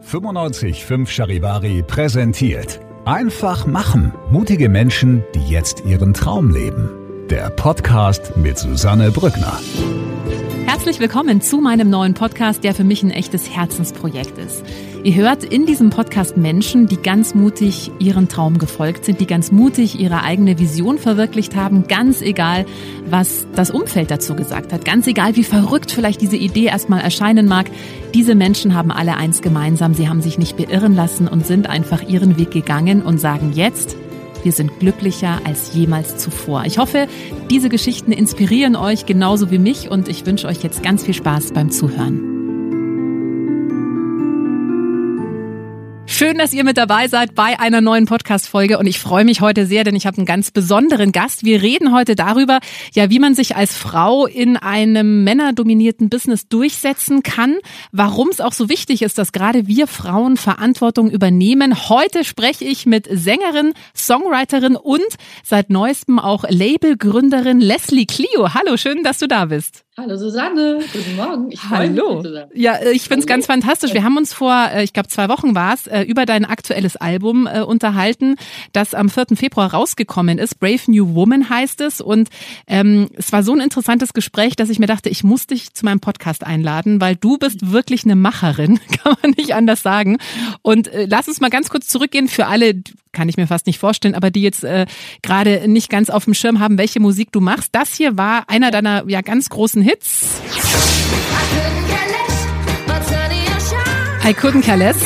955 Charivari präsentiert. Einfach machen. Mutige Menschen, die jetzt ihren Traum leben. Der Podcast mit Susanne Brückner. Herzlich willkommen zu meinem neuen Podcast, der für mich ein echtes Herzensprojekt ist. Ihr hört in diesem Podcast Menschen, die ganz mutig ihren Traum gefolgt sind, die ganz mutig ihre eigene Vision verwirklicht haben, ganz egal, was das Umfeld dazu gesagt hat, ganz egal, wie verrückt vielleicht diese Idee erstmal erscheinen mag. Diese Menschen haben alle eins gemeinsam, sie haben sich nicht beirren lassen und sind einfach ihren Weg gegangen und sagen jetzt, wir sind glücklicher als jemals zuvor. Ich hoffe, diese Geschichten inspirieren euch genauso wie mich und ich wünsche euch jetzt ganz viel Spaß beim Zuhören. Schön, dass ihr mit dabei seid bei einer neuen Podcast-Folge und ich freue mich heute sehr, denn ich habe einen ganz besonderen Gast. Wir reden heute darüber, ja, wie man sich als Frau in einem männerdominierten Business durchsetzen kann, warum es auch so wichtig ist, dass gerade wir Frauen Verantwortung übernehmen. Heute spreche ich mit Sängerin, Songwriterin und seit neuestem auch Labelgründerin Leslie Clio. Hallo, schön, dass du da bist. Hallo Susanne, guten Morgen. Ich Hallo. Mich, ja, äh, ich finde es ganz fantastisch. Wir haben uns vor, äh, ich glaube zwei Wochen war es, äh, über dein aktuelles Album unterhalten, das am 4. Februar rausgekommen ist. Brave New Woman heißt es. Und ähm, es war so ein interessantes Gespräch, dass ich mir dachte, ich muss dich zu meinem Podcast einladen, weil du bist wirklich eine Macherin, kann man nicht anders sagen. Und äh, lass uns mal ganz kurz zurückgehen für alle, kann ich mir fast nicht vorstellen, aber die jetzt äh, gerade nicht ganz auf dem Schirm haben, welche Musik du machst. Das hier war einer deiner ja ganz großen Hits. I couldn't care less.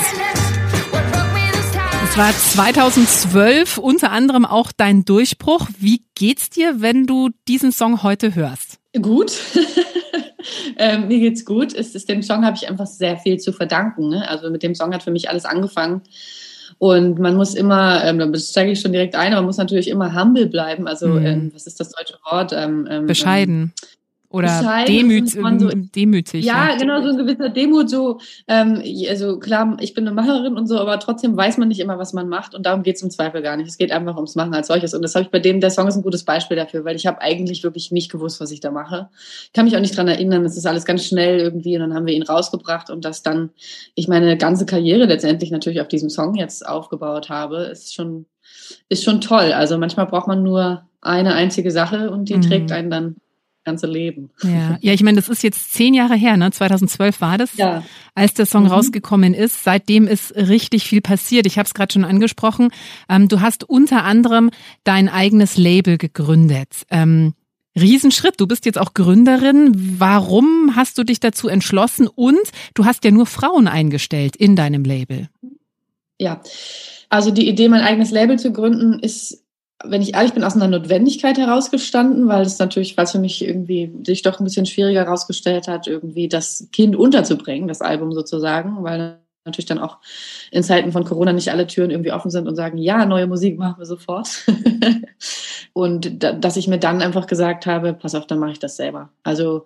Es war 2012 unter anderem auch dein Durchbruch. Wie geht's dir, wenn du diesen Song heute hörst? Gut. ähm, mir geht's gut. Es ist, dem Song habe ich einfach sehr viel zu verdanken. Ne? Also mit dem Song hat für mich alles angefangen. Und man muss immer, ähm, da steige ich schon direkt ein, aber man muss natürlich immer humble bleiben. Also, mhm. ähm, was ist das deutsche Wort? Ähm, ähm Bescheiden. Oder demüt, so, demütig. Ja, ja, genau, so ein gewisser Demut, so, ähm, also klar, ich bin eine Macherin und so, aber trotzdem weiß man nicht immer, was man macht und darum geht es im Zweifel gar nicht. Es geht einfach ums Machen als solches. Und das habe ich bei dem, der Song ist ein gutes Beispiel dafür, weil ich habe eigentlich wirklich nicht gewusst, was ich da mache. Ich kann mich auch nicht dran erinnern, es ist alles ganz schnell irgendwie und dann haben wir ihn rausgebracht und dass dann ich meine ganze Karriere letztendlich natürlich auf diesem Song jetzt aufgebaut habe, ist schon, ist schon toll. Also manchmal braucht man nur eine einzige Sache und die mhm. trägt einen dann ganze Leben. Ja, ja ich meine, das ist jetzt zehn Jahre her, ne? 2012 war das, ja. als der Song mhm. rausgekommen ist. Seitdem ist richtig viel passiert. Ich habe es gerade schon angesprochen. Ähm, du hast unter anderem dein eigenes Label gegründet. Ähm, Riesenschritt. Du bist jetzt auch Gründerin. Warum hast du dich dazu entschlossen? Und du hast ja nur Frauen eingestellt in deinem Label. Ja, also die Idee, mein eigenes Label zu gründen, ist wenn ich ehrlich bin, aus einer Notwendigkeit herausgestanden, weil es natürlich, was für mich irgendwie sich doch ein bisschen schwieriger herausgestellt hat, irgendwie das Kind unterzubringen, das Album sozusagen, weil natürlich dann auch in Zeiten von Corona nicht alle Türen irgendwie offen sind und sagen, ja, neue Musik machen wir sofort. und da, dass ich mir dann einfach gesagt habe, pass auf, dann mache ich das selber. Also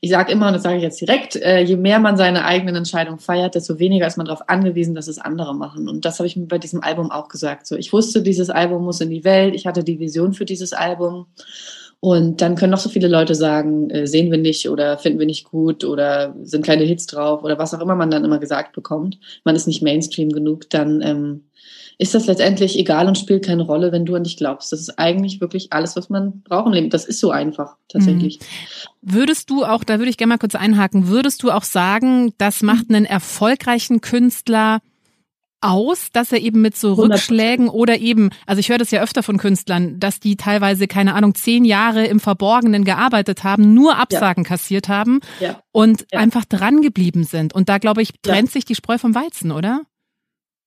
ich sage immer, und das sage ich jetzt direkt, äh, je mehr man seine eigenen Entscheidungen feiert, desto weniger ist man darauf angewiesen, dass es andere machen. Und das habe ich mir bei diesem Album auch gesagt. So, ich wusste, dieses Album muss in die Welt, ich hatte die Vision für dieses Album. Und dann können noch so viele Leute sagen, äh, sehen wir nicht oder finden wir nicht gut oder sind keine Hits drauf oder was auch immer man dann immer gesagt bekommt. Man ist nicht Mainstream genug, dann ähm, ist das letztendlich egal und spielt keine Rolle, wenn du an dich glaubst. Das ist eigentlich wirklich alles, was man braucht im Leben. Das ist so einfach, tatsächlich. Mhm. Würdest du auch, da würde ich gerne mal kurz einhaken, würdest du auch sagen, das macht einen erfolgreichen Künstler aus, dass er eben mit so Rückschlägen oder eben, also ich höre das ja öfter von Künstlern, dass die teilweise, keine Ahnung, zehn Jahre im Verborgenen gearbeitet haben, nur Absagen ja. kassiert haben ja. und ja. einfach dran geblieben sind. Und da, glaube ich, trennt sich die Spreu vom Weizen, oder?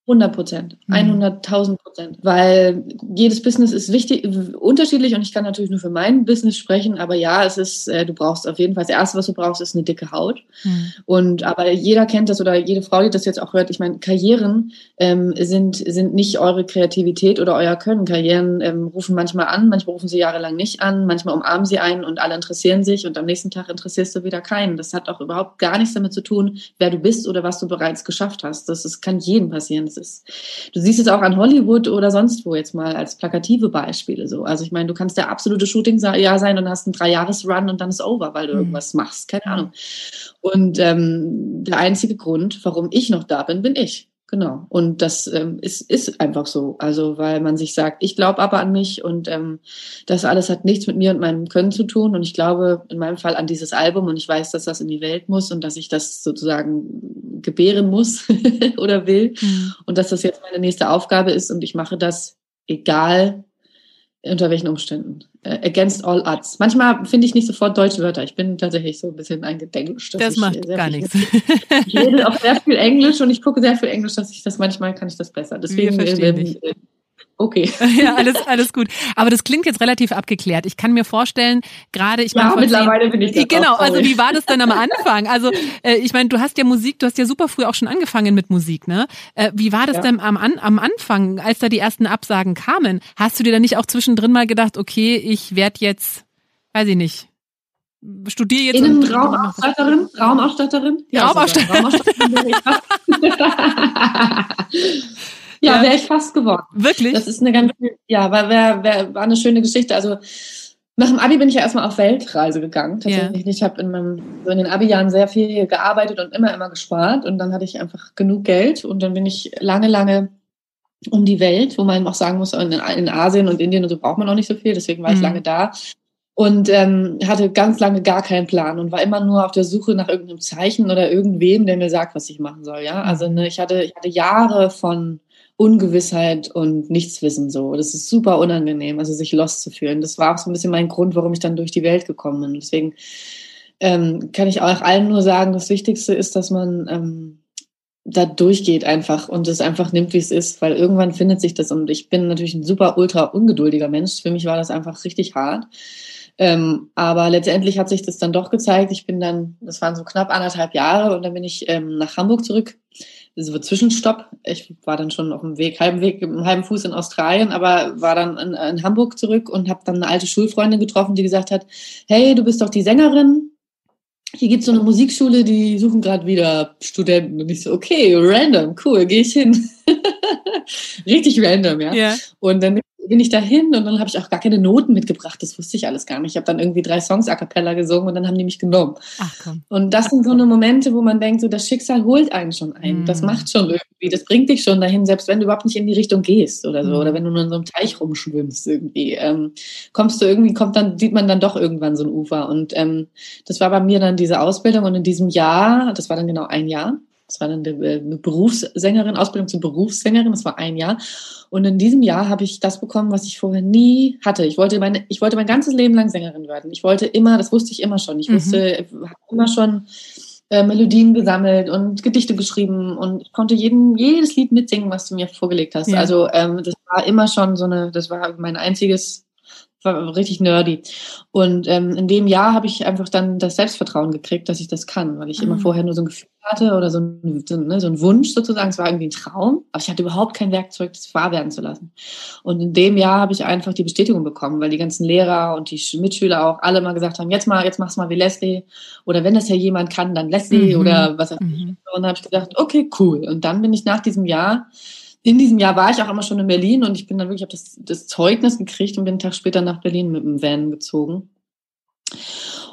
100 Prozent, 100.000 mhm. Prozent, weil jedes Business ist wichtig, unterschiedlich und ich kann natürlich nur für mein Business sprechen, aber ja, es ist, äh, du brauchst auf jeden Fall, das erste, was du brauchst, ist eine dicke Haut. Mhm. und aber jeder kennt das oder jede Frau, die das jetzt auch hört, ich meine, Karrieren ähm, sind, sind nicht eure Kreativität oder euer Können, Karrieren ähm, rufen manchmal an, manchmal rufen sie jahrelang nicht an, manchmal umarmen sie einen und alle interessieren sich und am nächsten Tag interessierst du wieder keinen, das hat auch überhaupt gar nichts damit zu tun, wer du bist oder was du bereits geschafft hast, das, das kann jedem passieren, Das ist, du siehst es auch an Hollywood oder sonst wo jetzt mal als plakative Beispiele so. Also ich meine, du kannst der absolute Shooting-Jahr sein und hast einen Drei-Jahres-Run und dann ist over, weil du mhm. irgendwas machst. Keine Ahnung. Und ähm, der einzige Grund, warum ich noch da bin, bin ich. Genau. Und das ähm, ist, ist einfach so. Also, weil man sich sagt, ich glaube aber an mich und ähm, das alles hat nichts mit mir und meinem Können zu tun. Und ich glaube in meinem Fall an dieses Album und ich weiß, dass das in die Welt muss und dass ich das sozusagen gebären muss oder will. Mhm. Und dass das jetzt meine nächste Aufgabe ist und ich mache das egal unter welchen Umständen. Uh, against all odds. Manchmal finde ich nicht sofort deutsche Wörter. Ich bin tatsächlich so ein bisschen eingedenglischt. Das macht gar nichts. Ich rede auch sehr viel Englisch und ich gucke sehr viel Englisch, dass ich das manchmal kann ich das besser. Deswegen Okay. Ja, alles, alles gut. Aber das klingt jetzt relativ abgeklärt. Ich kann mir vorstellen, gerade ich meine, ja, mittlerweile bin ich das Genau, also wie war das denn am Anfang? Also äh, ich meine, du hast ja Musik, du hast ja super früh auch schon angefangen mit Musik, ne? Äh, wie war das ja. denn am, am Anfang, als da die ersten Absagen kamen? Hast du dir dann nicht auch zwischendrin mal gedacht, okay, ich werde jetzt, weiß ich nicht, studiere jetzt. In Raumausstatterin? Raumausstatterin? Ja, Raumausstatterin. Raumausstatterin Ja, wäre ich fast geworden. Wirklich? Das ist eine ganz, ja, war, wär, wär, war eine schöne Geschichte. Also nach dem Abi bin ich ja erstmal auf Weltreise gegangen. Tatsächlich. Ja. Ich habe in, meinem, so in den Abi-Jahren sehr viel gearbeitet und immer, immer gespart. Und dann hatte ich einfach genug Geld. Und dann bin ich lange, lange um die Welt, wo man auch sagen muss, in, in Asien und Indien und so braucht man auch nicht so viel. Deswegen war mhm. ich lange da und ähm, hatte ganz lange gar keinen Plan und war immer nur auf der Suche nach irgendeinem Zeichen oder irgendwem, der mir sagt, was ich machen soll. Ja, also ne, ich hatte ich hatte Jahre von Ungewissheit und Nichtswissen so. Das ist super unangenehm, also sich lost zu fühlen. Das war auch so ein bisschen mein Grund, warum ich dann durch die Welt gekommen bin. Deswegen ähm, kann ich auch allen nur sagen, das Wichtigste ist, dass man ähm, da durchgeht einfach und es einfach nimmt, wie es ist, weil irgendwann findet sich das und ich bin natürlich ein super ultra ungeduldiger Mensch. Für mich war das einfach richtig hart. Ähm, aber letztendlich hat sich das dann doch gezeigt. Ich bin dann, das waren so knapp anderthalb Jahre und dann bin ich ähm, nach Hamburg zurück so Zwischenstopp. Ich war dann schon auf dem Weg, halben Weg, im halben Fuß in Australien, aber war dann in, in Hamburg zurück und habe dann eine alte Schulfreundin getroffen, die gesagt hat, hey, du bist doch die Sängerin. Hier gibt's so eine Musikschule, die suchen gerade wieder Studenten. Und ich so, okay, random, cool, gehe ich hin. Richtig random, ja. Yeah. Und dann bin ich dahin und dann habe ich auch gar keine Noten mitgebracht. Das wusste ich alles gar nicht. Ich habe dann irgendwie drei Songs a cappella gesungen und dann haben die mich genommen. Ach. Und das sind so eine Momente, wo man denkt, so das Schicksal holt einen schon ein. Mm. Das macht schon irgendwie, das bringt dich schon dahin, selbst wenn du überhaupt nicht in die Richtung gehst oder so, mm. oder wenn du nur in so einem Teich rumschwimmst irgendwie, ähm, kommst du irgendwie, kommt dann, sieht man dann doch irgendwann so ein Ufer. Und ähm, das war bei mir dann diese Ausbildung und in diesem Jahr, das war dann genau ein Jahr, das war dann eine Berufssängerin, Ausbildung zur Berufssängerin, das war ein Jahr. Und in diesem Jahr habe ich das bekommen, was ich vorher nie hatte. Ich wollte, meine, ich wollte mein ganzes Leben lang Sängerin werden. Ich wollte immer, das wusste ich immer schon. Ich mhm. wusste, habe immer schon äh, Melodien gesammelt und Gedichte geschrieben und ich konnte jeden, jedes Lied mitsingen, was du mir vorgelegt hast. Ja. Also ähm, das war immer schon so eine, das war mein einziges war richtig nerdy. Und ähm, in dem Jahr habe ich einfach dann das Selbstvertrauen gekriegt, dass ich das kann, weil ich mhm. immer vorher nur so ein Gefühl hatte oder so ein, so, ne, so ein Wunsch sozusagen. Es war irgendwie ein Traum, aber ich hatte überhaupt kein Werkzeug, das wahr werden zu lassen. Und in dem Jahr habe ich einfach die Bestätigung bekommen, weil die ganzen Lehrer und die Mitschüler auch alle mal gesagt haben, jetzt mal, jetzt mach's mal wie Leslie. Oder wenn das ja jemand kann, dann Leslie mhm. oder was auch immer. Mhm. Und dann habe ich gedacht, okay, cool. Und dann bin ich nach diesem Jahr in diesem Jahr war ich auch immer schon in Berlin und ich bin dann wirklich, habe das, das Zeugnis gekriegt und bin einen Tag später nach Berlin mit dem Van gezogen.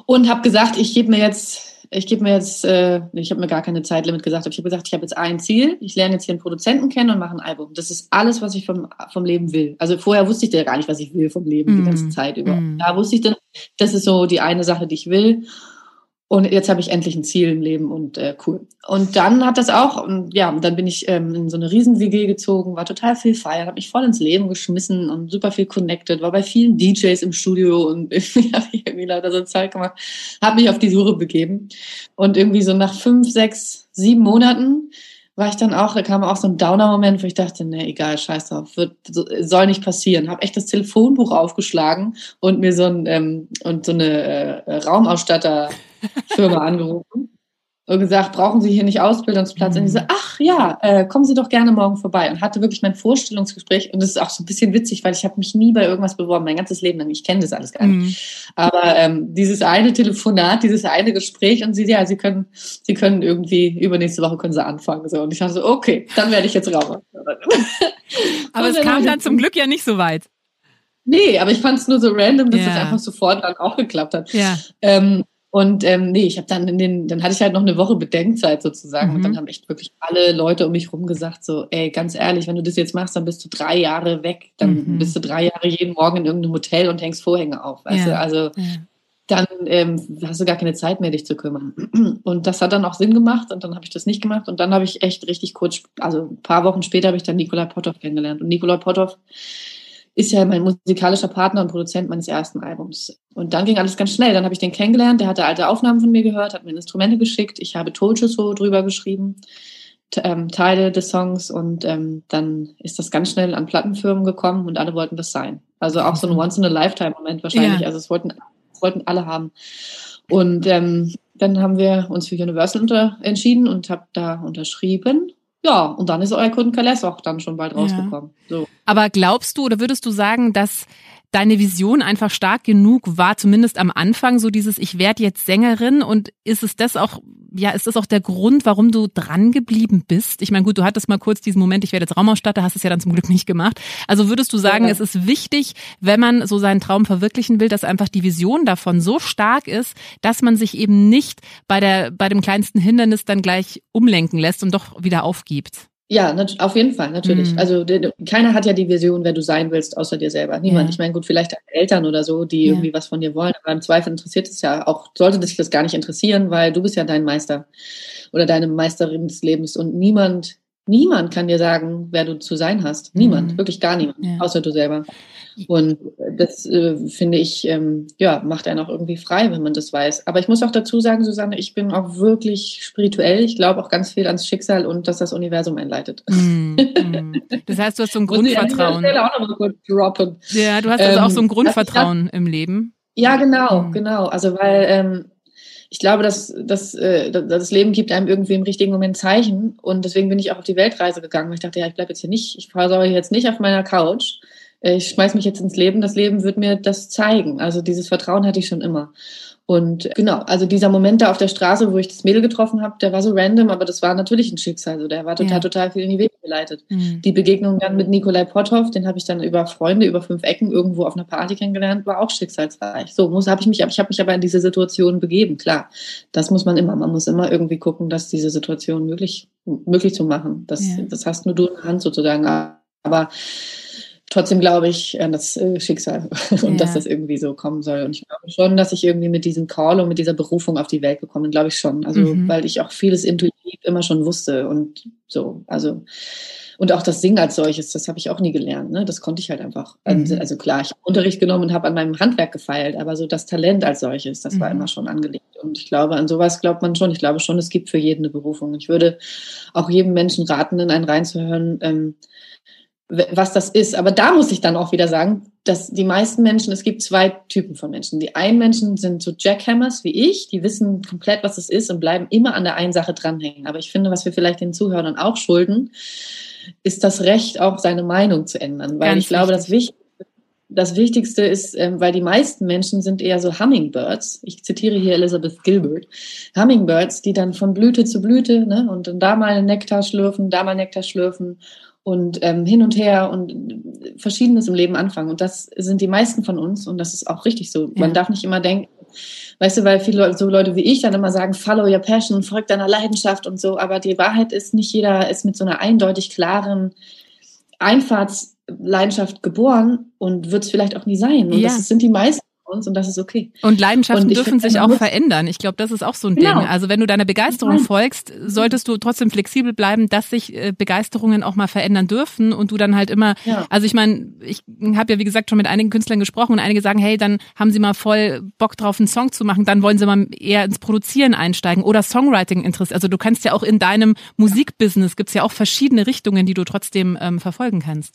Und habe gesagt, ich gebe mir jetzt, ich gebe mir jetzt, äh, ich habe mir gar keine Zeitlimit gesagt, aber ich habe gesagt, ich habe jetzt ein Ziel, ich lerne jetzt hier einen Produzenten kennen und mache ein Album. Das ist alles, was ich vom, vom Leben will. Also vorher wusste ich ja gar nicht, was ich will vom Leben, mm. die ganze Zeit über. Mm. Da wusste ich dann, das ist so die eine Sache, die ich will. Und jetzt habe ich endlich ein Ziel im Leben und äh, cool. Und dann hat das auch, und ja, dann bin ich ähm, in so eine Riesen-WG gezogen, war total viel feiern, habe mich voll ins Leben geschmissen und super viel connected, war bei vielen DJs im Studio und irgendwie habe ich irgendwie leider so Zeit gemacht, habe mich auf die Suche begeben. Und irgendwie so nach fünf, sechs, sieben Monaten war ich dann auch, da kam auch so ein Downer-Moment, wo ich dachte, nee, egal, scheiß drauf, wird, soll nicht passieren. Habe echt das Telefonbuch aufgeschlagen und mir so ein ähm, und so eine äh, Raumausstatter-Firma angerufen und gesagt, brauchen Sie hier nicht Ausbildungsplatz? Mhm. Und die so, ach ja, äh, kommen Sie doch gerne morgen vorbei. Und hatte wirklich mein Vorstellungsgespräch. Und das ist auch so ein bisschen witzig, weil ich habe mich nie bei irgendwas beworben, mein ganzes Leben lang. Ich kenne das alles gar nicht. Mhm. Aber ähm, dieses eine Telefonat, dieses eine Gespräch und sie, ja, Sie können, Sie können irgendwie übernächste Woche können Sie anfangen. So. Und ich dachte so, okay, dann werde ich jetzt raus. aber es kam dann zum Glück ja nicht so weit. Nee, aber ich fand es nur so random, dass es einfach sofort dann auch geklappt hat. Ja. Ähm, und ähm, nee, ich habe dann in den, dann hatte ich halt noch eine Woche Bedenkzeit sozusagen. Mhm. Und dann haben echt wirklich alle Leute um mich rum gesagt: so, ey, ganz ehrlich, wenn du das jetzt machst, dann bist du drei Jahre weg. Dann mhm. bist du drei Jahre jeden Morgen in irgendeinem Hotel und hängst Vorhänge auf. Weißt ja. du? Also ja. dann ähm, hast du gar keine Zeit mehr, dich zu kümmern. Und das hat dann auch Sinn gemacht und dann habe ich das nicht gemacht. Und dann habe ich echt richtig kurz, also ein paar Wochen später habe ich dann Nikolai Potthoff kennengelernt. Und Nikolai Potthoff ist ja mein musikalischer Partner und Produzent meines ersten Albums. Und dann ging alles ganz schnell. Dann habe ich den kennengelernt, der hatte alte Aufnahmen von mir gehört, hat mir Instrumente geschickt. Ich habe Told so drüber geschrieben, ähm, Teile des Songs und ähm, dann ist das ganz schnell an Plattenfirmen gekommen und alle wollten das sein. Also auch so ein Once-in-a-Lifetime-Moment wahrscheinlich. Ja. Also es wollten, es wollten alle haben. Und ähm, dann haben wir uns für Universal entschieden und habe da unterschrieben ja, und dann ist euer Kundenkaless auch dann schon bald rausgekommen. Ja. So. Aber glaubst du oder würdest du sagen, dass deine Vision einfach stark genug war, zumindest am Anfang, so dieses Ich werde jetzt Sängerin und ist es das auch, ja, ist das auch der Grund, warum du dran geblieben bist? Ich meine, gut, du hattest mal kurz diesen Moment, ich werde jetzt Raumausstatter, hast es ja dann zum Glück nicht gemacht. Also würdest du sagen, ja. es ist wichtig, wenn man so seinen Traum verwirklichen will, dass einfach die Vision davon so stark ist, dass man sich eben nicht bei der, bei dem kleinsten Hindernis dann gleich umlenken lässt und doch wieder aufgibt? Ja, auf jeden Fall, natürlich. Mhm. Also keiner hat ja die Vision, wer du sein willst, außer dir selber. Niemand. Ja. Ich meine, gut, vielleicht deine Eltern oder so, die ja. irgendwie was von dir wollen, aber im Zweifel interessiert es ja auch, sollte dich das gar nicht interessieren, weil du bist ja dein Meister oder deine Meisterin des Lebens und niemand, niemand kann dir sagen, wer du zu sein hast. Niemand, mhm. wirklich gar niemand, ja. außer du selber. Und das äh, finde ich, ähm, ja, macht einen auch irgendwie frei, wenn man das weiß. Aber ich muss auch dazu sagen, Susanne, ich bin auch wirklich spirituell. Ich glaube auch ganz viel ans Schicksal und dass das Universum einleitet. Mm, mm. Das heißt, du hast so ein Grundvertrauen. Ich auch noch mal kurz droppen. Ja, du hast also ähm, auch so ein Grundvertrauen hab, im Leben. Ja, genau, mm. genau. Also weil ähm, ich glaube, dass, dass, äh, das Leben gibt einem irgendwie im richtigen Moment Zeichen. Und deswegen bin ich auch auf die Weltreise gegangen. Ich dachte, ja, ich bleibe jetzt hier nicht, ich fahre jetzt nicht auf meiner Couch, ich schmeiß mich jetzt ins Leben, das Leben wird mir das zeigen. Also dieses Vertrauen hatte ich schon immer. Und genau, also dieser Moment da auf der Straße, wo ich das Mädel getroffen habe, der war so random, aber das war natürlich ein Schicksal. Also der war total, ja. total viel in die Wege geleitet. Mhm. Die Begegnung dann mit Nikolai Potthoff, den habe ich dann über Freunde, über fünf Ecken irgendwo auf einer Party kennengelernt, war auch schicksalsreich. So muss habe ich mich, ich habe mich aber in diese Situation begeben. Klar, das muss man immer. Man muss immer irgendwie gucken, dass diese Situation möglich möglich zu machen. Das, ja. das hast nur du in der Hand sozusagen. Aber trotzdem glaube ich an das äh, Schicksal und ja. dass das irgendwie so kommen soll. Und ich glaube schon, dass ich irgendwie mit diesem Call und mit dieser Berufung auf die Welt gekommen bin, glaube ich schon. Also, mhm. weil ich auch vieles intuitiv immer schon wusste und so. Also, und auch das Singen als solches, das habe ich auch nie gelernt. Ne? Das konnte ich halt einfach. Also, mhm. Also klar, ich habe Unterricht genommen und habe an meinem Handwerk gefeilt, aber so das Talent als solches, das mhm. war immer schon angelegt. Und ich glaube, an sowas glaubt man schon. Ich glaube schon, es gibt für jeden eine Berufung. Ich würde auch jedem Menschen raten, in einen reinzuhören, ähm, was das ist. Aber da muss ich dann auch wieder sagen, dass die meisten Menschen, es gibt zwei Typen von Menschen. Die einen Menschen sind so Jackhammers wie ich, die wissen komplett, was es ist und bleiben immer an der einen Sache dranhängen. Aber ich finde, was wir vielleicht den Zuhörern auch schulden, ist das Recht, auch seine Meinung zu ändern. Weil Ganz ich glaube, das Wichtigste das Wichtigste ist, ähm, weil die meisten Menschen sind eher so Hummingbirds. Ich zitiere hier Elizabeth Gilbert. Hummingbirds, die dann von Blüte zu Blüte ne, und dann da mal Nektar schlürfen, da mal Nektar schlürfen und ähm, hin und her und Verschiedenes im Leben anfangen. Und das sind die meisten von uns und das ist auch richtig so. Man darf nicht immer denken, weißt du, weil viele Leute, so Leute wie ich dann immer sagen, follow your passion, folg deiner Leidenschaft und so. Aber die Wahrheit ist, nicht jeder ist mit so einer eindeutig klaren Einfahrtsleidenschaft geboren und wird es vielleicht auch nie sein. Und ja. das sind die meisten uns und das ist okay. Und Leidenschaften und dürfen sich auch verändern. Ich glaube, das ist auch so ein genau. Ding. Also wenn du deiner Begeisterung Nein. folgst, solltest du trotzdem flexibel bleiben, dass sich äh, Begeisterungen auch mal verändern dürfen und du dann halt immer, ja. also ich meine, ich habe ja wie gesagt schon mit einigen Künstlern gesprochen und einige sagen, hey, dann haben sie mal voll Bock drauf, einen Song zu machen, dann wollen sie mal eher ins Produzieren einsteigen oder Songwriting interessiert. Also du kannst ja auch in deinem Musikbusiness gibt's ja auch verschiedene Richtungen, die du trotzdem ähm, verfolgen kannst.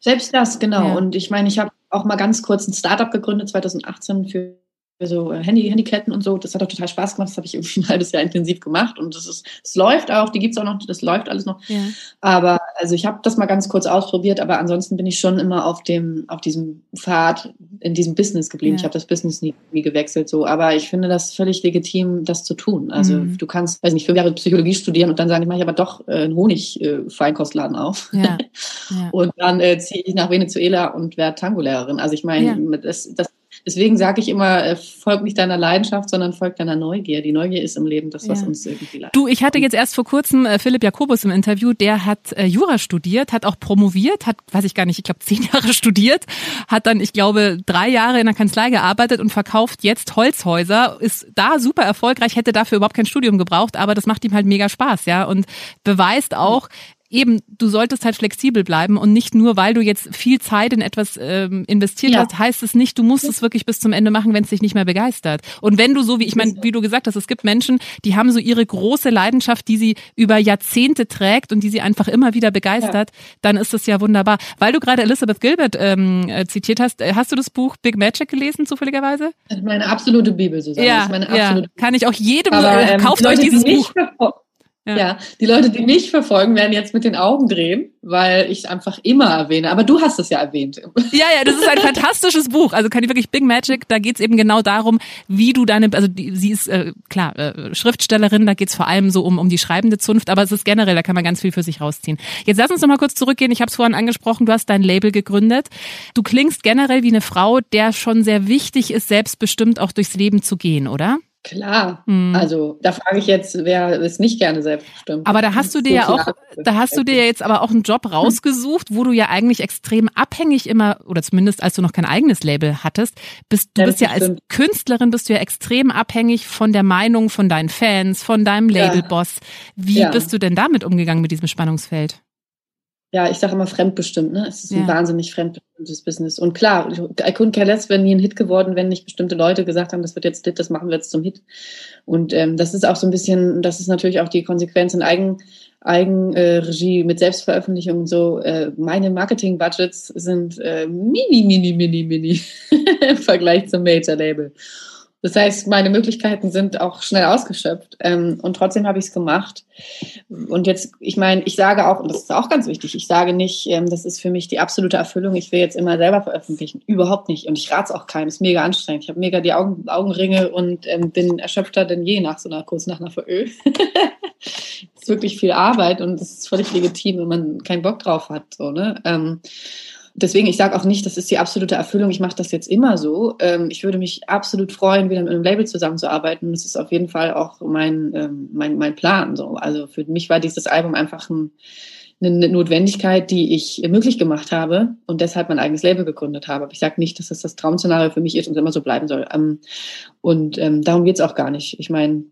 Selbst das, genau. Ja. Und ich meine, ich habe auch mal ganz kurz ein Startup gegründet, 2018 für so äh, Handy, Handyketten und so. Das hat auch total Spaß gemacht. Das habe ich irgendwie ein halbes Jahr intensiv gemacht und das ist, es läuft auch, die gibt's auch noch, das läuft alles noch. Ja. Aber also ich habe das mal ganz kurz ausprobiert, aber ansonsten bin ich schon immer auf dem, auf diesem Pfad, in diesem Business geblieben. Ja. Ich habe das Business nie, nie gewechselt so. Aber ich finde das völlig legitim, das zu tun. Also mhm. du kannst, weiß nicht, fünf Jahre Psychologie studieren und dann sagen, ich mache aber doch äh, einen Honig-Feinkostladen äh, auf. Ja. und dann äh, ziehe ich nach Venezuela und werde Tango-Lehrerin. Also ich meine, das, das Deswegen sage ich immer, äh, folg nicht deiner Leidenschaft, sondern folg deiner Neugier. Die Neugier ist im Leben das, was ja. uns irgendwie leidet. Du, ich hatte jetzt erst vor kurzem äh, Philipp Jakobus im Interview, der hat äh, Jura studiert, hat auch promoviert, hat, weiß ich gar nicht, ich glaube zehn Jahre studiert, hat dann, ich glaube, drei Jahre in der Kanzlei gearbeitet und verkauft jetzt Holzhäuser, ist da super erfolgreich, hätte dafür überhaupt kein Studium gebraucht, aber das macht ihm halt mega Spaß, ja, und beweist auch, eben, du solltest halt flexibel bleiben und nicht nur, weil du jetzt viel Zeit in etwas ähm, investiert ja. hast, heißt es nicht, du musst es wirklich bis zum Ende machen, wenn es dich nicht mehr begeistert. Und wenn du so, wie ich meine, wie du gesagt hast, es gibt Menschen, die haben so ihre große Leidenschaft, die sie über Jahrzehnte trägt und die sie einfach immer wieder begeistert, ja. dann ist das ja wunderbar. Weil du gerade Elizabeth Gilbert ähm, äh, zitiert hast, äh, hast du das Buch Big Magic gelesen, zufälligerweise? Meine absolute Bibel, Susanne. Ja, absolute ja. kann ich auch jedem, Aber, ähm, kauft euch dieses Buch. Ja. ja. die Leute, die mich verfolgen, werden jetzt mit den Augen drehen, weil ich einfach immer erwähne. Aber du hast es ja erwähnt. Ja, ja, das ist ein fantastisches Buch. Also kann ich wirklich Big Magic, da geht's eben genau darum, wie du deine, also die, sie ist äh, klar äh, Schriftstellerin, da geht's vor allem so um, um die schreibende Zunft, aber es ist generell, da kann man ganz viel für sich rausziehen. Jetzt lass uns noch mal kurz zurückgehen. Ich habe es vorhin angesprochen, du hast dein Label gegründet. Du klingst generell wie eine Frau, der schon sehr wichtig ist, selbstbestimmt auch durchs Leben zu gehen, oder? Klar, hm. also da frage ich jetzt, wer ist nicht gerne selbstbestimmt. Aber da hast du dir ja auch, da hast du dir jetzt aber auch einen Job rausgesucht, wo du ja eigentlich extrem abhängig immer, oder zumindest als du noch kein eigenes Label hattest, bist du bist ja als Künstlerin bist du ja extrem abhängig von der Meinung von deinen Fans, von deinem Labelboss. Wie ja. bist du denn damit umgegangen mit diesem Spannungsfeld? Ja, ich sage immer fremdbestimmt, ne? Es ist ein ja. wahnsinnig fremdbestimmtes Business. Und klar, I couldn't care less wäre nie ein Hit geworden, wenn nicht bestimmte Leute gesagt haben, das wird jetzt Hit, das machen wir jetzt zum Hit. Und ähm, das ist auch so ein bisschen, das ist natürlich auch die Konsequenz in Eigen, Eigenregie äh, mit Selbstveröffentlichung und so. Äh, meine Marketing-Budgets sind äh, mini, mini, mini, mini im Vergleich zum Major-Label. Das heißt, meine Möglichkeiten sind auch schnell ausgeschöpft. Ähm, und trotzdem habe ich es gemacht. Und jetzt, ich meine, ich sage auch, und das ist auch ganz wichtig, ich sage nicht, ähm, das ist für mich die absolute Erfüllung, ich will jetzt immer selber veröffentlichen. Überhaupt nicht. Und ich rate es auch keinem. Ist mega anstrengend. Ich habe mega die Augen, Augenringe und ähm, bin erschöpfter denn je nach so einer kurz nach einer VÖ. ist wirklich viel Arbeit und das ist völlig legitim, wenn man keinen Bock drauf hat. So, ne? Deswegen, ich sage auch nicht, das ist die absolute Erfüllung, ich mache das jetzt immer so. Ähm, ich würde mich absolut freuen, wieder mit einem Label zusammenzuarbeiten. Das ist auf jeden Fall auch mein, ähm, mein, mein Plan. So. Also für mich war dieses Album einfach ein, eine Notwendigkeit, die ich möglich gemacht habe und deshalb mein eigenes Label gegründet habe. Aber ich sage nicht, dass das das Traum-Szenario für mich ist und immer so bleiben soll. Ähm, und ähm, darum geht's auch gar nicht. Ich meine,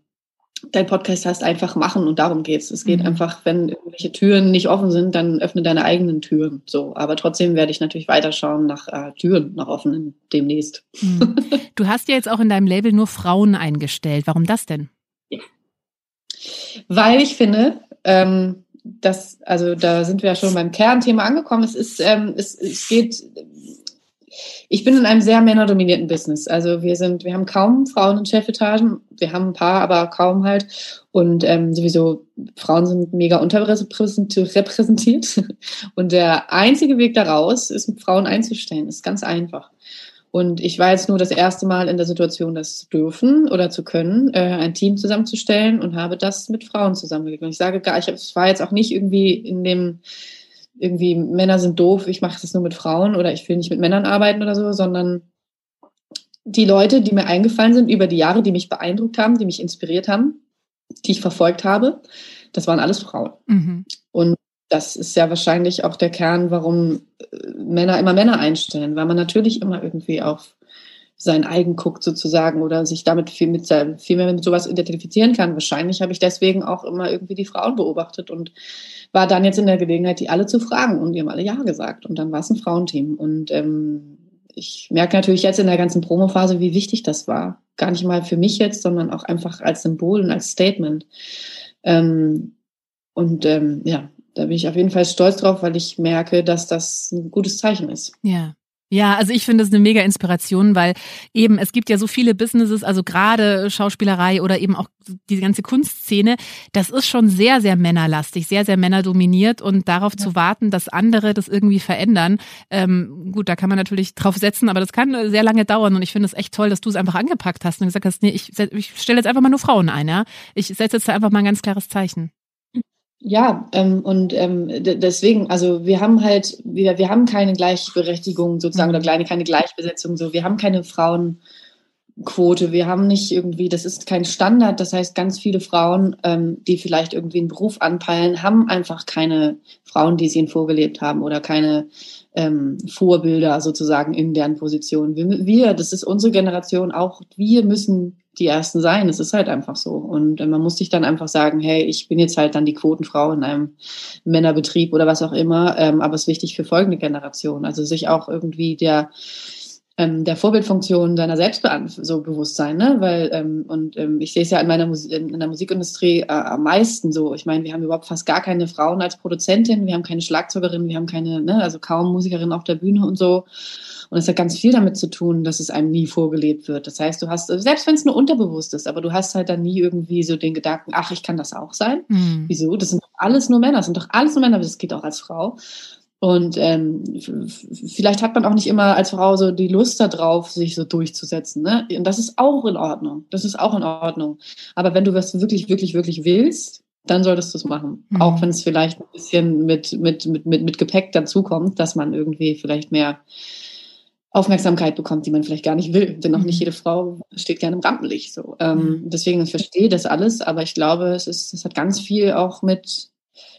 dein Podcast heißt einfach machen und darum geht's. Es geht mhm. einfach, wenn irgendwelche Türen nicht offen sind, dann öffne deine eigenen Türen. So, aber trotzdem werde ich natürlich weiterschauen nach äh, Türen, nach offenen demnächst. Mhm. Du hast ja jetzt auch in deinem Label nur Frauen eingestellt. Warum das denn? Ja. Weil ich finde, ähm, dass, also da sind wir ja schon beim Kernthema angekommen. Es ist, ähm, es, es geht ich bin in einem sehr männerdominierten Business. Also wir sind, wir haben kaum Frauen in Chefetagen. Wir haben ein paar, aber kaum halt. Und ähm, sowieso Frauen sind mega unterrepräsentiert. Und der einzige Weg daraus ist, Frauen einzustellen. Ist ganz einfach. Und ich war jetzt nur das erste Mal in der Situation, das zu dürfen oder zu können, äh, ein Team zusammenzustellen und habe das mit Frauen zusammengegeben. Ich sage gar, ich war jetzt auch nicht irgendwie in dem irgendwie Männer sind doof, ich mache das nur mit Frauen oder ich will nicht mit Männern arbeiten oder so, sondern die Leute, die mir eingefallen sind über die Jahre, die mich beeindruckt haben, die mich inspiriert haben, die ich verfolgt habe, das waren alles Frauen. Mhm. Und das ist ja wahrscheinlich auch der Kern, warum äh, Männer immer Männer einstellen, weil man natürlich immer irgendwie auf sein eigen guckt sozusagen oder sich damit viel, mit, viel mehr mit sowas identifizieren kann. Wahrscheinlich habe ich deswegen auch immer irgendwie die Frauen beobachtet und war dann jetzt in der Gelegenheit, die alle zu fragen und die haben alle Ja gesagt und dann war es ein Frauenteam und ähm, ich merke natürlich jetzt in der ganzen Promophase, wie wichtig das war. Gar nicht mal für mich jetzt, sondern auch einfach als Symbol und als Statement. Ähm, und ähm, ja, da bin ich auf jeden Fall stolz drauf, weil ich merke, dass das ein gutes Zeichen ist. Ja. Ja, also ich finde das eine mega Inspiration, weil eben es gibt ja so viele Businesses, also gerade Schauspielerei oder eben auch die ganze Kunstszene, das ist schon sehr, sehr männerlastig, sehr, sehr männerdominiert und darauf ja. zu warten, dass andere das irgendwie verändern, ähm, gut, da kann man natürlich drauf setzen, aber das kann sehr lange dauern und ich finde es echt toll, dass du es einfach angepackt hast und gesagt hast, nee, ich, ich stelle jetzt einfach mal nur Frauen ein, ja. Ich setze jetzt da einfach mal ein ganz klares Zeichen. Ja, ähm, und ähm, deswegen, also wir haben halt, wir, wir haben keine Gleichberechtigung sozusagen oder kleine, keine Gleichbesetzung, so. Wir haben keine Frauenquote, wir haben nicht irgendwie, das ist kein Standard, das heißt, ganz viele Frauen, ähm, die vielleicht irgendwie einen Beruf anpeilen, haben einfach keine Frauen, die sie ihnen vorgelebt haben oder keine ähm, Vorbilder sozusagen in deren Position. Wir, wir, das ist unsere Generation, auch wir müssen die Ersten sein. Es ist halt einfach so. Und äh, man muss sich dann einfach sagen, hey, ich bin jetzt halt dann die Quotenfrau in einem Männerbetrieb oder was auch immer. Ähm, aber es ist wichtig für folgende Generationen. Also sich auch irgendwie der ähm, der Vorbildfunktion seiner selbst so bewusst sein, ne? Weil ähm, und ähm, ich sehe es ja in meiner Musik, in der Musikindustrie äh, am meisten so. Ich meine, wir haben überhaupt fast gar keine Frauen als Produzentin, wir haben keine Schlagzeugerin, wir haben keine, ne, also kaum Musikerinnen auf der Bühne und so. Und es hat ganz viel damit zu tun, dass es einem nie vorgelebt wird. Das heißt, du hast, selbst wenn es nur unterbewusst ist, aber du hast halt dann nie irgendwie so den Gedanken, ach, ich kann das auch sein. Mhm. Wieso? Das sind doch alles nur Männer, das sind doch alles nur Männer, aber das geht auch als Frau. Und ähm, vielleicht hat man auch nicht immer als Frau so die Lust darauf, sich so durchzusetzen. Ne? Und das ist auch in Ordnung. Das ist auch in Ordnung. Aber wenn du was wirklich, wirklich, wirklich willst, dann solltest du es machen. Mhm. Auch wenn es vielleicht ein bisschen mit, mit, mit, mit, mit Gepäck dazukommt, dass man irgendwie vielleicht mehr Aufmerksamkeit bekommt, die man vielleicht gar nicht will. Denn auch nicht mhm. jede Frau steht gerne im Rampenlicht. So. Ähm, mhm. Deswegen ich verstehe das alles, aber ich glaube, es ist, es hat ganz viel auch mit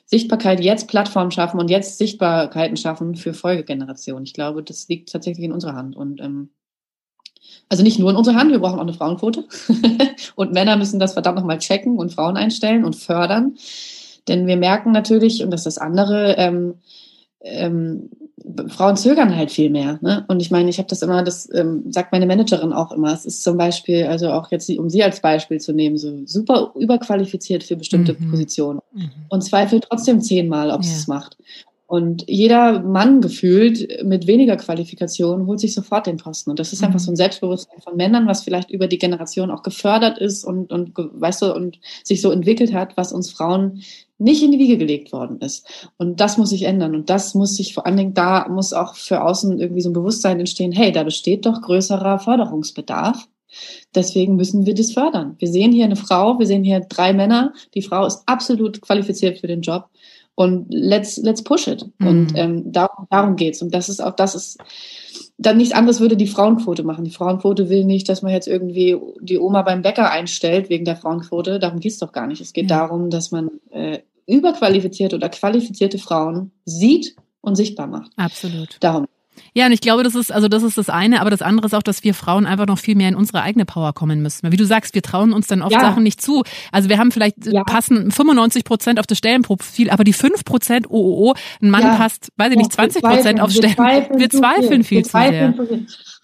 Sichtbarkeit jetzt Plattformen schaffen und jetzt Sichtbarkeiten schaffen für Folgegenerationen. Ich glaube, das liegt tatsächlich in unserer Hand. Und ähm, also nicht nur in unserer Hand, wir brauchen auch eine Frauenquote. und Männer müssen das verdammt nochmal checken und Frauen einstellen und fördern. Denn wir merken natürlich, und das ist das andere, ähm, ähm, Frauen zögern halt viel mehr. Ne? Und ich meine, ich habe das immer, das ähm, sagt meine Managerin auch immer. Es ist zum Beispiel, also auch jetzt, um sie als Beispiel zu nehmen, so super überqualifiziert für bestimmte mhm. Positionen mhm. und zweifelt trotzdem zehnmal, ob ja. es macht. Und jeder Mann gefühlt mit weniger Qualifikation holt sich sofort den Posten. Und das ist mhm. einfach so ein Selbstbewusstsein von Männern, was vielleicht über die Generation auch gefördert ist und, und weißt du, und sich so entwickelt hat, was uns Frauen nicht in die Wiege gelegt worden ist. Und das muss sich ändern. Und das muss sich vor allen Dingen, da muss auch für außen irgendwie so ein Bewusstsein entstehen, hey, da besteht doch größerer Förderungsbedarf. Deswegen müssen wir das fördern. Wir sehen hier eine Frau, wir sehen hier drei Männer. Die Frau ist absolut qualifiziert für den Job. Und let's, let's push it. Mhm. Und ähm, darum, darum geht's. Und das ist auch, das ist, dann nichts anderes würde die Frauenquote machen. Die Frauenquote will nicht, dass man jetzt irgendwie die Oma beim Bäcker einstellt wegen der Frauenquote. Darum geht's doch gar nicht. Es geht ja. darum, dass man äh, überqualifizierte oder qualifizierte Frauen sieht und sichtbar macht. Absolut. Darum. Ja, und ich glaube, das ist, also das ist das eine, aber das andere ist auch, dass wir Frauen einfach noch viel mehr in unsere eigene Power kommen müssen. Wie du sagst, wir trauen uns dann oft ja. Sachen nicht zu. Also wir haben vielleicht ja. passen 95 Prozent auf das Stellenprofil, aber die 5 Prozent OOO, ein Mann ja. passt, weiß ich nicht, 20 Prozent auf Stellen. Wir zweifeln viel, wir zu sehr.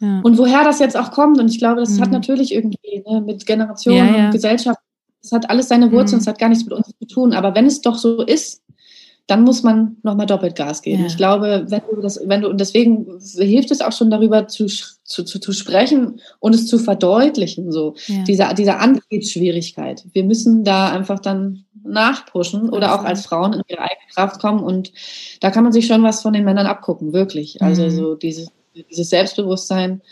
Ja. Und woher das jetzt auch kommt, und ich glaube, das mhm. hat natürlich irgendwie ne, mit Generationen und Gesellschaft, das hat alles seine Wurzeln, es mhm. hat gar nichts mit uns zu tun. Aber wenn es doch so ist, dann muss man nochmal doppelt Gas geben. Ja. Ich glaube, wenn du das, wenn du, und deswegen hilft es auch schon darüber zu, zu, zu, zu sprechen und es zu verdeutlichen, so. Ja. Diese, diese Antrittsschwierigkeit. Wir müssen da einfach dann nachpushen oder auch als Frauen in ihre eigene Kraft kommen und da kann man sich schon was von den Männern abgucken, wirklich. Also mhm. so dieses, dieses Selbstbewusstsein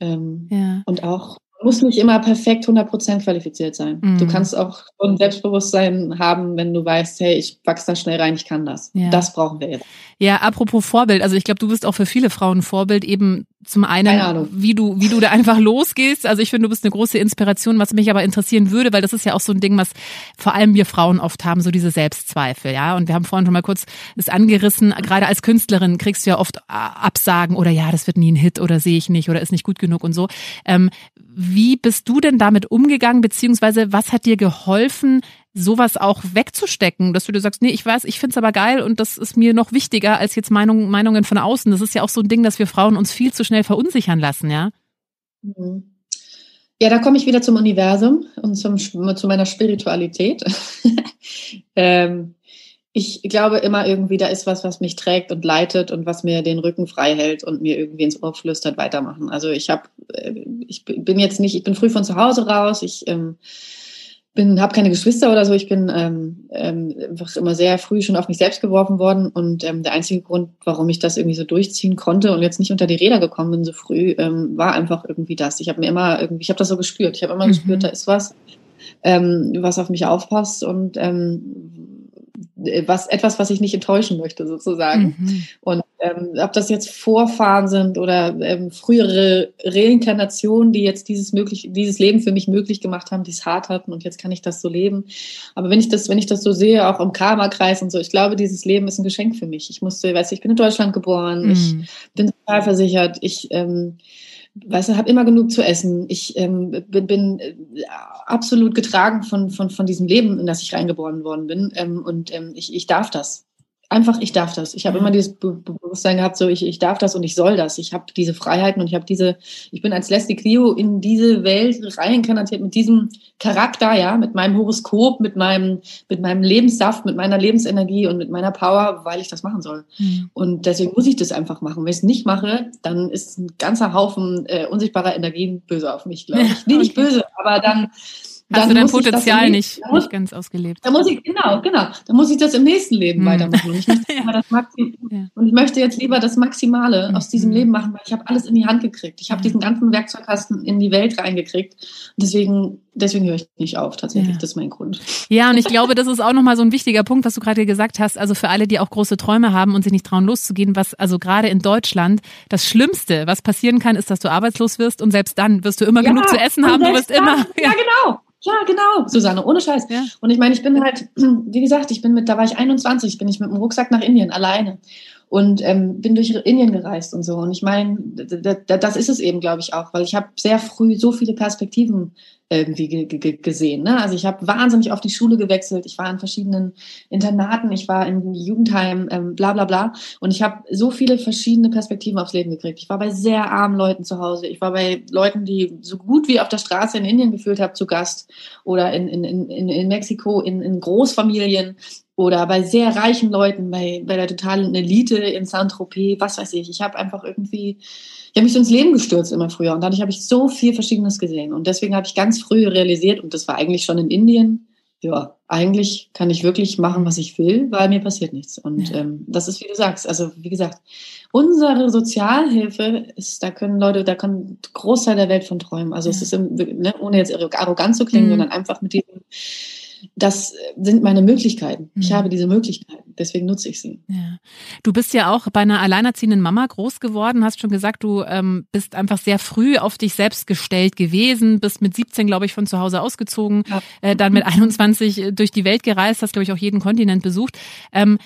ähm, ja. und auch muss nicht immer perfekt 100% qualifiziert sein. Mhm. Du kannst auch ein Selbstbewusstsein haben, wenn du weißt, hey, ich wachse da schnell rein, ich kann das. Ja. Das brauchen wir jetzt. Ja, apropos Vorbild, also ich glaube, du bist auch für viele Frauen Vorbild, eben zum einen, wie du, wie du da einfach losgehst. Also ich finde, du bist eine große Inspiration, was mich aber interessieren würde, weil das ist ja auch so ein Ding, was vor allem wir Frauen oft haben, so diese Selbstzweifel, ja. Und wir haben vorhin schon mal kurz das angerissen. Gerade als Künstlerin kriegst du ja oft Absagen oder ja, das wird nie ein Hit oder sehe ich nicht oder ist nicht gut genug und so. Ähm, wie bist du denn damit umgegangen, beziehungsweise was hat dir geholfen, sowas auch wegzustecken, dass du dir sagst, nee, ich weiß, ich finde es aber geil und das ist mir noch wichtiger als jetzt Meinung, Meinungen von außen. Das ist ja auch so ein Ding, dass wir Frauen uns viel zu schnell verunsichern lassen, ja? Mhm. Ja, da komme ich wieder zum Universum und zum, zu meiner Spiritualität. ähm, ich glaube immer irgendwie, da ist was, was mich trägt und leitet und was mir den Rücken frei hält und mir irgendwie ins Ohr flüstert, weitermachen. Also ich habe, äh, ich bin jetzt nicht, ich bin früh von zu Hause raus, ich ähm, bin, habe keine Geschwister oder so, ich bin ähm, ähm, einfach immer sehr früh schon auf mich selbst geworfen worden und ähm, der einzige Grund, warum ich das irgendwie so durchziehen konnte und jetzt nicht unter die Räder gekommen bin so früh, ähm, war einfach irgendwie das. Ich habe mir immer irgendwie, ich habe das so gespürt, ich habe immer mhm. gespürt, da ist was, ähm, was auf mich aufpasst und ähm, was etwas, was ich nicht enttäuschen möchte, sozusagen. Mhm. Und ähm, ob das jetzt Vorfahren sind oder ähm, frühere Reinkarnationen, die jetzt dieses möglich, dieses Leben für mich möglich gemacht haben, die es hart hatten und jetzt kann ich das so leben. Aber wenn ich das, wenn ich das so sehe, auch im Karma-Kreis und so, ich glaube, dieses Leben ist ein Geschenk für mich. Ich musste, weißt du, ich bin in Deutschland geboren, mhm. ich bin total versichert, ich ähm, weißt du, habe immer genug zu essen. Ich ähm, bin, bin äh, absolut getragen von, von, von diesem Leben, in das ich reingeboren worden bin. Ähm, und ähm, ich, ich darf das einfach, ich darf das. Ich habe immer dieses Be Bewusstsein gehabt, so ich, ich darf das und ich soll das. Ich habe diese Freiheiten und ich habe diese, ich bin als Leslie Clio in diese Welt reinkarnatiert mit diesem Charakter, ja, mit meinem Horoskop, mit meinem, mit meinem Lebenssaft, mit meiner Lebensenergie und mit meiner Power, weil ich das machen soll. Mhm. Und deswegen muss ich das einfach machen. Wenn ich es nicht mache, dann ist ein ganzer Haufen äh, unsichtbarer Energien böse auf mich, glaube ich. Nee, okay. nicht böse, aber dann Hast du dein Potenzial nicht, muss, nicht ganz ausgelebt. Da muss ich, genau, genau. Da muss ich das im nächsten Leben hm. weitermachen. Und ich, möchte ja. das ja. und ich möchte jetzt lieber das Maximale mhm. aus diesem Leben machen, weil ich habe alles in die Hand gekriegt. Ich habe mhm. diesen ganzen Werkzeugkasten in die Welt reingekriegt. Und deswegen, deswegen höre ich nicht auf, tatsächlich. Ja. Das ist mein Grund. Ja, und ich glaube, das ist auch nochmal so ein wichtiger Punkt, was du gerade gesagt hast. Also für alle, die auch große Träume haben und sich nicht trauen, loszugehen, was also gerade in Deutschland das Schlimmste, was passieren kann, ist, dass du arbeitslos wirst und selbst dann wirst du immer genug zu essen haben. Du wirst dann, immer. Ja, genau. Ja, genau, Susanne, ohne Scheiß. Ja. Und ich meine, ich bin halt, wie gesagt, ich bin mit, da war ich 21, bin ich mit dem Rucksack nach Indien alleine und ähm, bin durch Indien gereist und so. Und ich meine, das ist es eben, glaube ich, auch, weil ich habe sehr früh so viele Perspektiven irgendwie gesehen. Ne? Also ich habe wahnsinnig oft die Schule gewechselt. Ich war in verschiedenen Internaten, ich war in Jugendheim, ähm, bla bla bla. Und ich habe so viele verschiedene Perspektiven aufs Leben gekriegt. Ich war bei sehr armen Leuten zu Hause. Ich war bei Leuten, die so gut wie auf der Straße in Indien gefühlt habe, zu Gast. Oder in, in, in, in Mexiko, in, in Großfamilien oder bei sehr reichen Leuten, bei, bei der totalen Elite in Saint-Tropez, was weiß ich. Ich habe einfach irgendwie, ich habe mich so ins Leben gestürzt immer früher und dadurch habe ich so viel Verschiedenes gesehen. Und deswegen habe ich ganz früh realisiert, und das war eigentlich schon in Indien, ja, eigentlich kann ich wirklich machen, was ich will, weil mir passiert nichts. Und ähm, das ist, wie du sagst, also wie gesagt, unsere Sozialhilfe ist, da können Leute, da kann Großteil der Welt von träumen. Also ja. es ist, ne, ohne jetzt arrogant zu klingen, mhm. sondern einfach mit diesem das sind meine Möglichkeiten. Ich mhm. habe diese Möglichkeiten, deswegen nutze ich sie. Ja. Du bist ja auch bei einer alleinerziehenden Mama groß geworden, hast schon gesagt, du ähm, bist einfach sehr früh auf dich selbst gestellt gewesen, bist mit 17, glaube ich, von zu Hause ausgezogen, ja. äh, dann mit 21 durch die Welt gereist, hast, glaube ich, auch jeden Kontinent besucht. Ähm,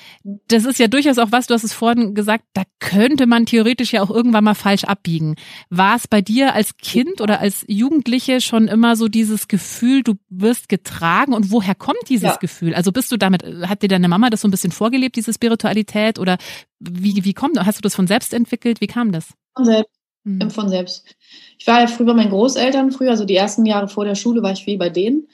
das ist ja durchaus auch was, du hast es vorhin gesagt, da könnte man theoretisch ja auch irgendwann mal falsch abbiegen. War es bei dir als Kind oder als Jugendliche schon immer so dieses Gefühl, du wirst getragen und woher kommt dieses ja. Gefühl? Also bist du damit, hat dir deine Mama das so ein bisschen vorgelebt, diese Spiritualität oder wie, wie kommt, hast du das von selbst entwickelt? Wie kam das? Von selbst. Mhm. Von selbst. Ich war ja früher bei meinen Großeltern, früher, also die ersten Jahre vor der Schule war ich viel bei denen.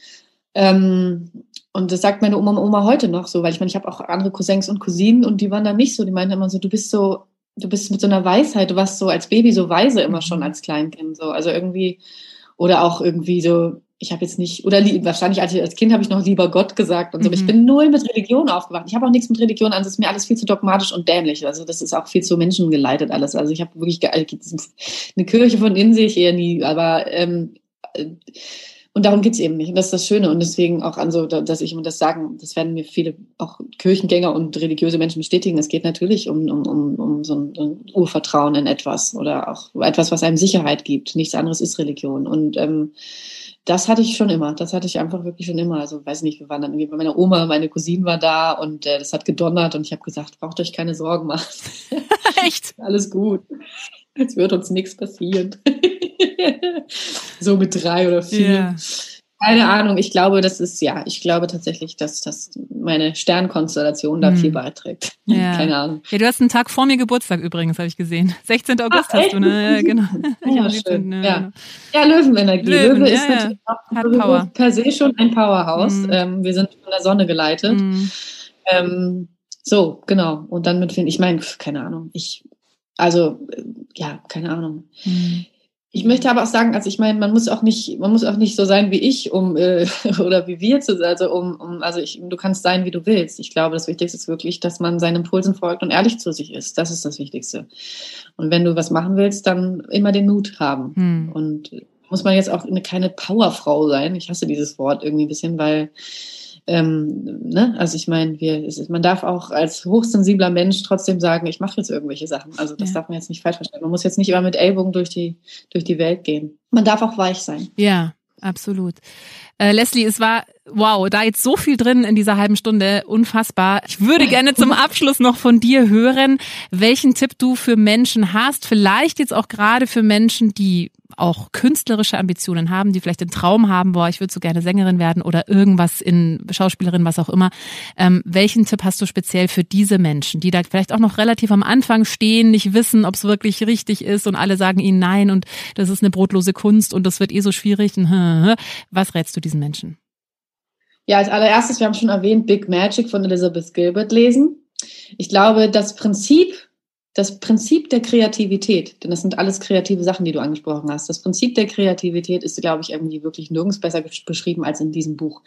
Ähm, und das sagt meine Oma, Oma heute noch so, weil ich meine, ich habe auch andere Cousins und Cousinen und die waren da nicht so. Die meinten immer so, du bist so, du bist mit so einer Weisheit, du warst so als Baby so weise immer schon mhm. als Kleinkind. So. Also irgendwie, oder auch irgendwie so, ich habe jetzt nicht, oder wahrscheinlich als, Kind habe ich noch lieber Gott gesagt und so, mhm. aber ich bin null mit Religion aufgewacht. Ich habe auch nichts mit Religion an, das ist mir alles viel zu dogmatisch und dämlich. Also das ist auch viel zu menschengeleitet alles. Also ich habe wirklich eine Kirche von innen sehe ich eher nie, aber ähm, äh, und darum geht's eben nicht. Und das ist das Schöne. Und deswegen auch an so, dass ich immer das sagen, das werden mir viele auch Kirchengänger und religiöse Menschen bestätigen. Es geht natürlich um, um, um, um so ein, ein Urvertrauen in etwas oder auch etwas, was einem Sicherheit gibt. Nichts anderes ist Religion. Und ähm, das hatte ich schon immer. Das hatte ich einfach wirklich schon immer. Also weiß nicht, wir waren dann irgendwie bei meiner Oma, meine Cousine war da und äh, das hat gedonnert und ich habe gesagt, braucht euch keine Sorgen machen. Echt? Alles gut. Jetzt wird uns nichts passieren. so mit drei oder vier. Yeah. Keine Ahnung, ich glaube, das ist, ja, ich glaube tatsächlich, dass, dass meine Sternkonstellation da hm. viel beiträgt. Ja. Keine Ahnung. Ja, du hast einen Tag vor mir Geburtstag übrigens, habe ich gesehen. 16. August Ach, hast du, ne? Ja, genau. Ja, schön. ja. ja. ja Löwenenergie. Löwen, Löwe ist natürlich auch per se schon ein Powerhouse. Mhm. Ähm, wir sind von der Sonne geleitet. Mhm. Ähm, so, genau. Und dann mit ich meine, keine Ahnung, ich, also, äh, ja, keine Ahnung. Mhm. Ich möchte aber auch sagen, also ich meine, man muss auch nicht, man muss auch nicht so sein wie ich, um äh, oder wie wir zu, also um, um also ich, du kannst sein, wie du willst. Ich glaube, das Wichtigste ist wirklich, dass man seinen Impulsen folgt und ehrlich zu sich ist. Das ist das Wichtigste. Und wenn du was machen willst, dann immer den Mut haben. Hm. Und muss man jetzt auch eine keine Powerfrau sein. Ich hasse dieses Wort irgendwie ein bisschen, weil ähm, ne? Also ich meine, wir, man darf auch als hochsensibler Mensch trotzdem sagen, ich mache jetzt irgendwelche Sachen. Also das ja. darf man jetzt nicht falsch verstehen. Man muss jetzt nicht immer mit Ellbogen durch die, durch die Welt gehen. Man darf auch weich sein. Ja, absolut. Äh, Leslie, es war wow, da jetzt so viel drin in dieser halben Stunde, unfassbar. Ich würde gerne zum Abschluss noch von dir hören, welchen Tipp du für Menschen hast, vielleicht jetzt auch gerade für Menschen, die auch künstlerische Ambitionen haben, die vielleicht den Traum haben, boah, ich würde so gerne Sängerin werden oder irgendwas in Schauspielerin, was auch immer. Ähm, welchen Tipp hast du speziell für diese Menschen, die da vielleicht auch noch relativ am Anfang stehen, nicht wissen, ob es wirklich richtig ist und alle sagen ihnen nein und das ist eine brotlose Kunst und das wird eh so schwierig. Was rätst du diesen Menschen? Ja, als allererstes, wir haben schon erwähnt, Big Magic von Elizabeth Gilbert lesen. Ich glaube, das Prinzip das Prinzip der Kreativität, denn das sind alles kreative Sachen, die du angesprochen hast. Das Prinzip der Kreativität ist, glaube ich, irgendwie wirklich nirgends besser beschrieben als in diesem Buch.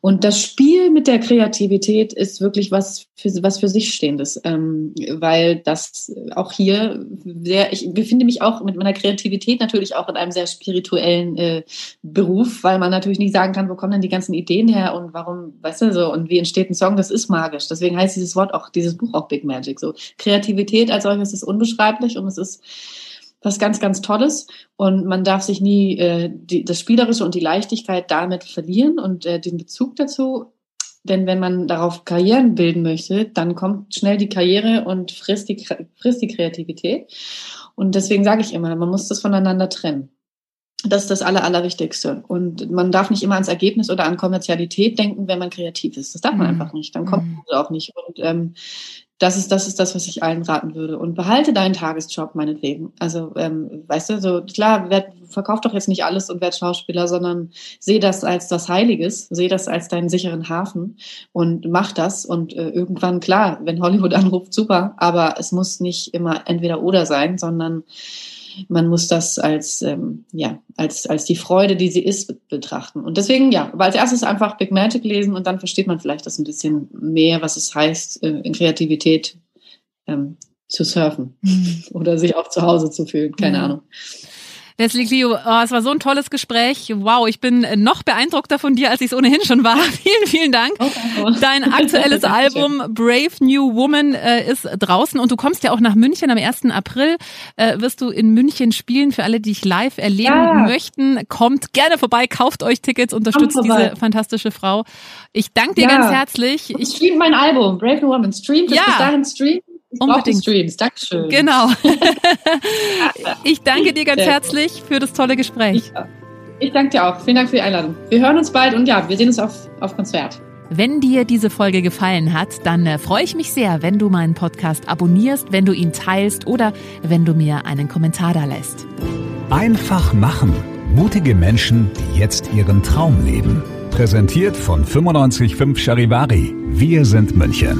Und das Spiel mit der Kreativität ist wirklich was für, was für sich stehendes, ähm, weil das auch hier sehr, ich befinde mich auch mit meiner Kreativität natürlich auch in einem sehr spirituellen äh, Beruf, weil man natürlich nicht sagen kann, wo kommen denn die ganzen Ideen her und warum, weißt du, so, und wie entsteht ein Song, das ist magisch. Deswegen heißt dieses Wort auch, dieses Buch auch Big Magic, so Kreativität als solches ist unbeschreiblich und es ist was ganz, ganz Tolles. Und man darf sich nie äh, die, das Spielerische und die Leichtigkeit damit verlieren und äh, den Bezug dazu. Denn wenn man darauf Karrieren bilden möchte, dann kommt schnell die Karriere und frisst die, frisst die Kreativität. Und deswegen sage ich immer, man muss das voneinander trennen. Das ist das Aller, Allerwichtigste. Und man darf nicht immer ans Ergebnis oder an Kommerzialität denken, wenn man kreativ ist. Das darf man mhm. einfach nicht. Dann kommt mhm. man auch nicht. Und ähm, das ist, das ist das, was ich allen raten würde. Und behalte deinen Tagesjob meinetwegen. Also, ähm, weißt du, so klar, werd, verkauf doch jetzt nicht alles und werd Schauspieler, sondern seh das als das Heiliges, seh das als deinen sicheren Hafen und mach das. Und äh, irgendwann, klar, wenn Hollywood anruft, super, aber es muss nicht immer entweder oder sein, sondern man muss das als, ähm, ja, als, als die Freude, die sie ist, betrachten. Und deswegen, ja, aber als erstes einfach Big Magic lesen und dann versteht man vielleicht das ein bisschen mehr, was es heißt, äh, in Kreativität ähm, zu surfen mhm. oder sich auch zu Hause zu fühlen. Keine mhm. Ahnung. Leslie Clio, oh, es war so ein tolles Gespräch. Wow, ich bin noch beeindruckter von dir, als ich es ohnehin schon war. vielen, vielen Dank. Okay. Dein aktuelles Album Brave New Woman äh, ist draußen und du kommst ja auch nach München. Am 1. April äh, wirst du in München spielen. Für alle, die dich live erleben ja. möchten, kommt gerne vorbei, kauft euch Tickets, unterstützt diese fantastische Frau. Ich danke dir ja. ganz herzlich. Ich stream mein Album, Brave New Woman. Streamt es ja. bis dahin, streamt Unbedingt. Streams. Dankeschön. Genau. ich danke dir ganz herzlich für das tolle Gespräch. Ich, ich danke dir auch. Vielen Dank für die Einladung. Wir hören uns bald und ja, wir sehen uns auf, auf Konzert. Wenn dir diese Folge gefallen hat, dann äh, freue ich mich sehr, wenn du meinen Podcast abonnierst, wenn du ihn teilst oder wenn du mir einen Kommentar da lässt. Einfach machen. Mutige Menschen, die jetzt ihren Traum leben. Präsentiert von 955 Charivari. Wir sind München.